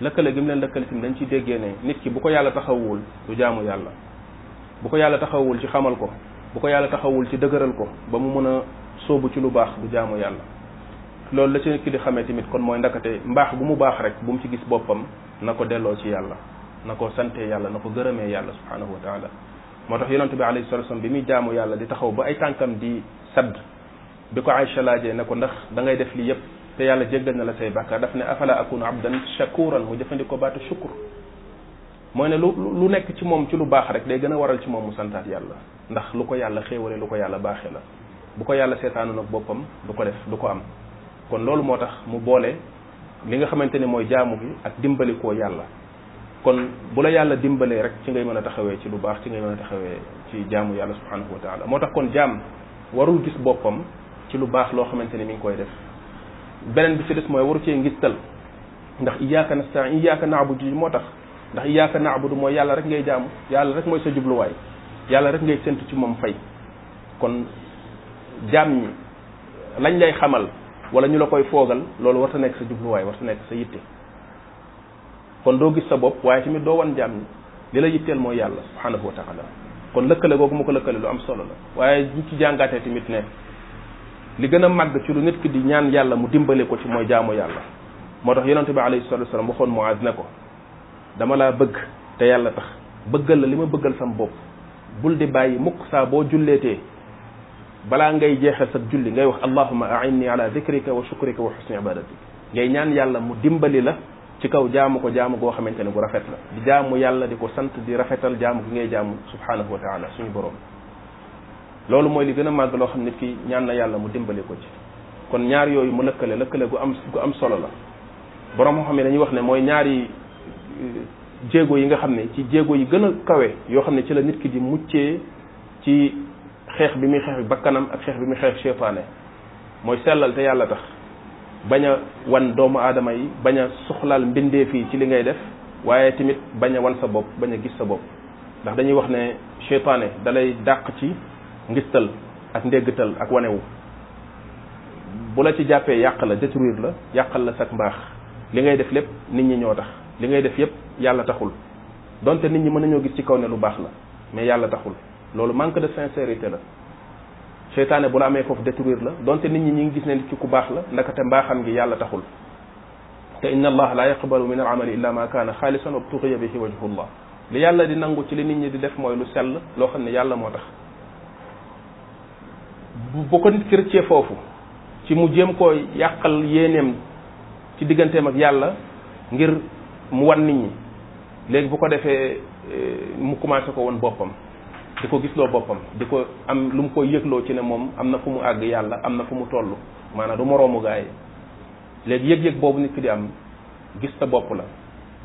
lëkkale gi mu leen lëkkale tamit dañ ciy déggee ne nit ki bu ko yàlla taxawul du jaamu yàlla bu ko yàlla taxawul ci xamal ko bu ko yàlla taxawul ci dëgëral ko ba mu mën a sóobu ci lu baax du jaamu yàlla loolu la ci nit ki di xamee tamit kon mooy ndakate mbaax bu mu baax rek bu mu ci gis boppam na ko delloo ci yàlla na ko sante yàlla na ko gërëmee yàlla subhanahu wa taala moo tax yonente bi alayhi salatu wasallam bi muy jaamu yàlla di taxaw ba ay tànkam di sadd bi ko Aïcha laajee ne ko ndax da ngay def lii yépp te yàlla jéggal na la say bàkkaar daf ne afala akunu abdan shakuran mu jëfandikoo baatu shukur mooy ne lu lu nekk ci moom ci lu baax rek day gën a waral ci moom mu santaat yàlla ndax lu ko yàlla xéewale lu ko yàlla baaxee la bu ko yàlla seetaanu nag boppam du ko def du ko am kon loolu moo tax mu boole li nga xamante ni mooy jaamu gi ak dimbalikoo yàlla kon bu la yàlla dimbalee rek ci ngay mën a taxawee ci lu baax ci ngay mën a taxawee ci jaamu yàlla subhanahu wa taala moo tax kon jaam warul gis boppam ci lu baax loo xamante ni mi ngi koy def beneen bi ci des mooy waru cee ngistal ndax iyyaka nasta'in iyyaka na'budu ji moo tax ndax iyyaka na'budu mooy yàlla rek ngay jaamu yàlla rek mooy sa jubluwaay yàlla rek ngay séntu ci moom fay kon jaam ñi lañ lay xamal wala ñu la koy foogal loolu war ta nekk sa jubluwaay war ta nekk sa yitte kon doo gis sa bopp waaye tamit doo wan jaam ñi li la yitteel mooy yàlla subhanahu wa taala kon lëkkale googu ma ko lëkkale lu am solo la waaye ñu ci jàngaatee tamit ne li gën a màgg ci lu nit ki di ñaan yàlla mu dimbale ko ci mooy jaamu yàlla moo tax yonente bi alayhi salatu wasalam waxoon Muaz ne ko dama laa bëgg te yàlla tax bëggal la li ma bëggal sam bopp bul di bàyyi mukk saa boo julleetee balaa ngay jeexal sa julli ngay wax allahuma ainni ala dikrika wa shukrika wa husni ibadatik ngay ñaan yàlla mu dimbali la ci kaw jaamu ko jaamu goo xamante ne gu rafet la di jaamu yàlla di ko sant di rafetal jaamu gi ngay jaamu subhanahu wa taala suñu borom loolu mooy li gën a màgg loo xam nit ki ñaan na yàlla mu dimbali ko ci kon ñaar yooyu mu lëkkale lëkkale gu am gu am solo la borom moo xam ne dañuy wax ne mooy ñaari euh, jéego yi nga xam ne ci jéego yi gën a kawe yoo xam ne ci la nit ki di muccee ci xeex bi muy xeex bakkanam ak xeex bi muy xeex seytaane mooy sellal te yàlla tax bañ a wan doomu aadama yi bañ a soxlaal mbindeef yi ci li ngay def waaye tamit bañ a wan sa bopp bañ a gis sa bopp ndax dañuy wax ne seytaane dalay dàq ci ngistal ak ndéggtal ak wanewu bu la ci jàppee yàq la détruire la yàqal la sak mbaax li ngay def lépp nit ñi ñoo tax li ngay def yépp yàlla taxul donte nit ñi mën nañoo gis ci kaw ne lu baax la mais yàlla taxul loolu manque de sincérité la seytaane bu la amee foofu détruire la donte nit ñi ñi ngi gis ne nit ki ku baax la ndakate mbaaxam gi yàlla taxul te inna allah la yaqbalu min al amali illa ma kaana xaalisan wabtuxiya bihi wajhullah li yàlla di nangu ci li nit ñi di def mooy lu sell loo xam ne yàlla moo tax bu ko nit ki rëccee foofu ci mu jéem koo yàqal yéeneem ci digganteem ak yàlla ngir mu wan nit ñi léegi bu ko defee eh, mu commencé ko woon boppam di ko gisloo boppam di ko am lu mu koy yëgloo ci ne moom am na fu mu àgg yàlla am na fu mu toll maanaam du moroomu gaa yi léegi yëg-yëg boobu nit ki di am gis sa bopp la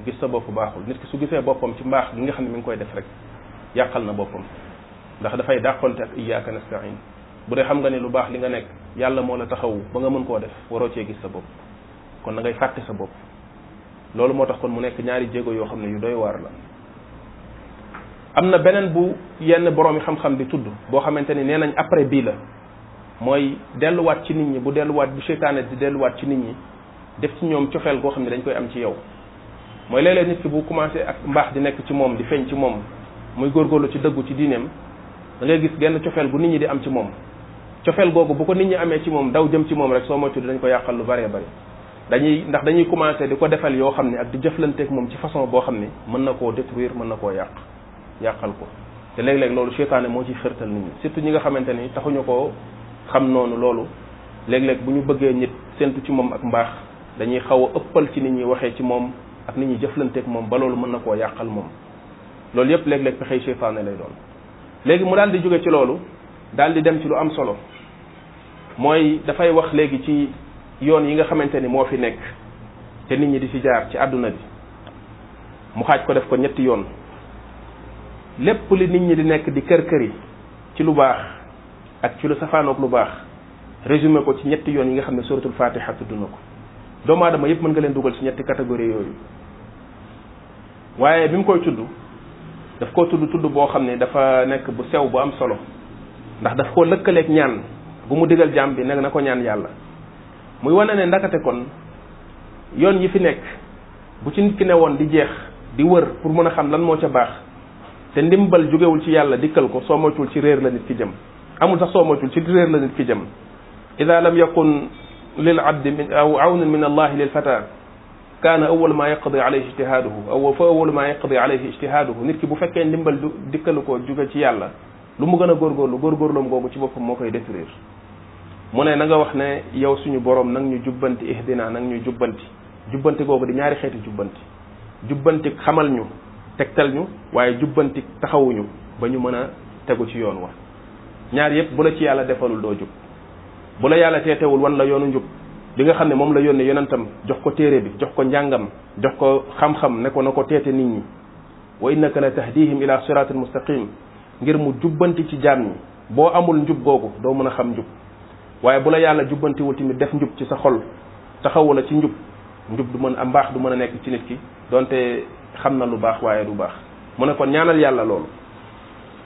gis sa bopp baaxul nit ki su gisee boppam ci mbaax gi nga xam ne mi ngi koy def rek yàqal na boppam ndax dafay dàqonte ak iyyaka nasta'in bu dee xam nga ne lu baax li nga nekk yàlla moo la taxawu ba nga mën koo def waroo cee gis sa bopp kon da ngay fàtte sa bopp loolu moo tax kon mu nekk ñaari jéego yoo xam ne yu doy waar la am na beneen bu yenn boroomi xam-xam di tudd boo xamante ni nee nañ après bii la mooy delluwaat ci nit ñi bu delluwaat bu seytaane di delluwaat ci nit ñi def ci ñoom cofeel goo xam ne dañ koy am ci yow mooy léeg-léeg nit ki bu commencé ak mbaax di nekk ci moom di feeñ ci moom muy góorgóorlu ci dëggu ci diineem da ngay gis genn cofeel gu nit ñi di am ci moom cofeel googu bu ko nit ñi amee ci moom daw jëm ci moom rek soo moytu dinañ ko yàqal lu bëree bëri dañuy ndax dañuy commencé di ko defal yoo xam ne ak di jëflanteeg moom ci façon boo xam ne mën na koo détruire mën na koo yàq yàqal ko te léeg-léeg loolu seytaane moo ciy xërtal nit ñi surtout ñi nga xamante ni taxuñu koo xam noonu loolu léeg-léeg bu ñu bëggee nit séntu ci moom ak mbaax dañuy xaw a ëppal ci nit ñi waxee ci moom ak nit ñi jëflanteeg moom ba loolu mën na koo yàqal moom loolu yëpp léeg-léeg pexey seytaane lay doon léegi mu daal di jóge ci loolu daal di dem ci lu am solo mooy dafay wax léegi ci yoon yi nga xamante ni moo fi nekk te nit ñi di ci jaar ci àdduna bi mu xaaj ko def ko ñetti yoon lépp li nit ñi di nekk di kër kër yi ci lu baax ak ci lu safaanoog lu baax résumé ko ci ñetti yoon yi nga xam ne suratul fatiha tudd na ko doomu aadama yëpp mën nga leen dugal ci ñetti catégorie yooyu waaye bi mu koy tudd daf koo tudd tudd boo xam ne dafa nekk bu sew bu am solo ndax daf koo lëkkaleeg ñaan bu mu digal jaam bi nag na ko ñaan yàlla muy wane ne ndakate kon yoon yi fi nekk bu ci nit ki ne woon di jeex di wër pour mën a xam lan moo ca baax te ndimbal jógewul ci yàlla dikkal ko soo moytuwul ci réer la nit ki jëm amul sax soo moytuwul ci réer la nit ki jëm ida lam yakun lil abdi aw awnun min allahi lil fata kaana awwalu maa yaqdi alayhi ijtihaaduhu aw fa awwalu maa yaqdi alayhi ijtihaaduhu nit ki bu fekkee ndimbal du dikkalu ko jóge ci yàlla lu mu gën a góorgóorlu góorgóorloom googu ci boppam moo koy détruire mu ne na nga wax ne yow suñu borom nag ñu jubbanti ihdina nag ñu jubbanti jubbanti googu di ñaari xeeti jubbanti jubbanti xamal ñu tegtal ñu waaye jubbanti taxawuñu ba ñu mën a tegu ci yoon wa ñaar yëpp bu la ci yàlla defalul doo jub bu la yàlla teetewul wan la yoonu njub bi nga xam ne moom la yónnee yonentam jox ko téere bi jox ko njàngam jox ko xam-xam ne ko na ko teete nit ñi wa innaka la tahdihim ila siratin mustaqim ngir mu jubbanti ci jaam ñi boo amul njub googu doo mën a xam njub waaye bu la yàlla jubbantiwul tamit def njub ci sa xol taxawu la ci njub njub du mën a mbaax du mën a nekk ci nit ki donte xam na lu baax waaye du baax mu ne kon ñaanal yàlla loolu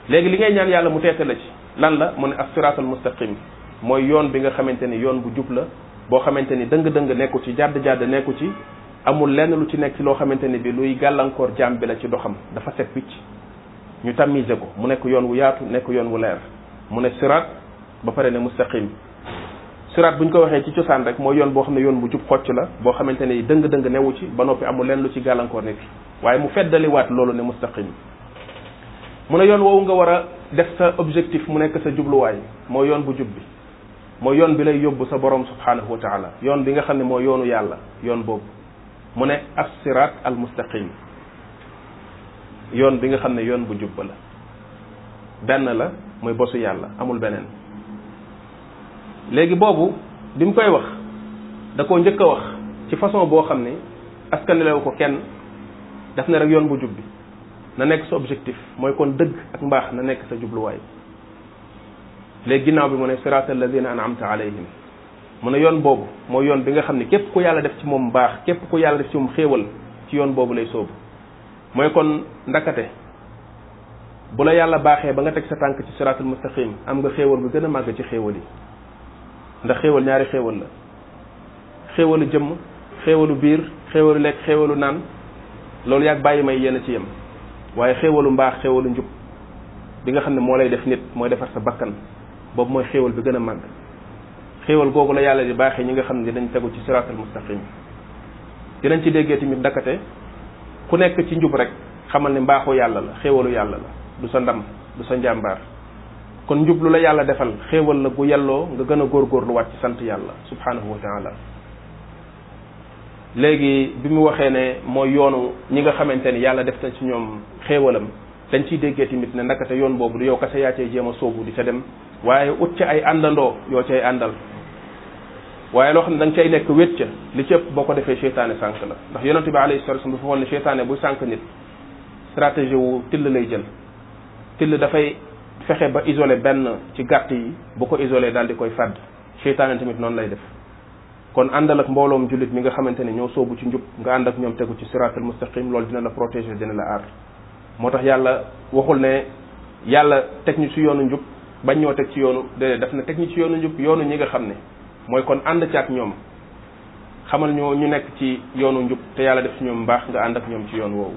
léegi li ngay ñaan yàlla mu teete la ci lan la mu ne as siraatal mustaqim mooy yoon bi nga xamante ni yoon bu jub la boo xamante ni dëng-dëng nekku ci jàdd-jàdd nekku ci amul lenn lu ci nekk ci loo xamante ni bi luy gàllankoor jaam bi la ci doxam dafa set picc ñu tamiser ko mu nekk yoon wu yaatu nekk yoon wu leer mu ne siraat ba pare ne mustaqim siraat bu ñu ko waxee ci cosaan rek mooy yoon boo xam ne yoon bu jub xocc la boo xamante ni dëng-dëng newu ci ba noppi amul lenn lu ci gàllankoor nekk waaye mu feddaliwaat loolu ne mustaqim mu ne yoon woowu nga war a def sa objectif mu nekk sa jubluwaay mooy yoon bu jub bi mooy yoon bi lay yóbbu sa borom subhanahu wa taala yoon bi nga xam ne mooy yoonu yàlla yoon boobu mu ne as sirat al mustaqim yoon bi nga xam ne yoon bu jub la benn la mooy bosu yàlla amul beneen léegi boobu bi mu koy wax da koo njëkk a wax ci façon boo xam ne askanelewu ko kenn daf ne rek yoon bu jub bi na nekk sa objectif mooy kon dëgg ak mbaax na nekk sa jubluwaay léegi ginnaaw bi mu ne siraat alladina anamta alayhim mu ne yoon boobu mooy yoon bi nga xam ne képp ku yàlla def ci moom mbaax képp ku yàlla def ci moom xéewal ci yoon boobu lay soobu mooy kon ndakate bu la yàlla baaxee ba nga teg sa tànk ci siraatul mustaqim am nga xéewal bu gën a màgg ci xéewal yi ndax xéewal ñaari xéewal la xéewalu jëmm xéewalu biir xéewalu lekk xéewalu naan loolu yàgg bàyyi may yenn ci yem waaye xéewalu mbaax xéewalu njub bi nga xam ne moo lay def nit mooy defar sa bakkan boobu mooy xéewal bi gën a màgg xéewal googu la yàlla di baaxee ñi nga xam ne dañ tegu ci siraatal mustaqim dinañ ci déggee tamit ndakate ku nekk ci njub rek xamal ne mbaaxu yàlla la xéewalu yàlla la du sa ndam du sa njàmbaar kon njub lu la yàlla defal xéewal la gu yelloo nga gën a góorgóorluwaat ci sant yàlla subhanahu wa taala léegi bi mu waxee ne mooy yoonu ñi nga xamante ni yàlla def na ci ñoom xéewalam dañ ciy déggee tamit ne ndakate yoon boobu du yow kese yaa cay jéem a sóobu di ca dem waaye ut ca ay àndandoo yoo cay àndal waaye loo xam ne da nga cay nekk wét ca li ci ëpp boo ko defee seytaane sànq la ndax yonente bi alayhi salatu wasallam dafa woon ne seytaane buy sànq nit stratégie wu till lay jël till dafay fexe ba isolé benn ci gàtt yi bu ko isolé daal di koy fàdd seytaane tamit noonu lay def kon àndal ak mbooloom jullit mi nga xamante ne ñoo soobu ci njub nga ànd ak ñoom tegu ci siraatal mustaqim loolu dina la protéger dina la aar moo tax yàlla waxul ne yàlla teg ñu ci yoonu njub bañ ñoo teg ci yoonu déedéet daf na teg ñu ci yoonu njub yoonu ñi nga xam ne mooy kon ànd ci ak ñoom xamal ñoo ñu nekk ci yoonu njub te yàlla def ci ñoom mbaax nga ànd ak ñoom ci yoon woowu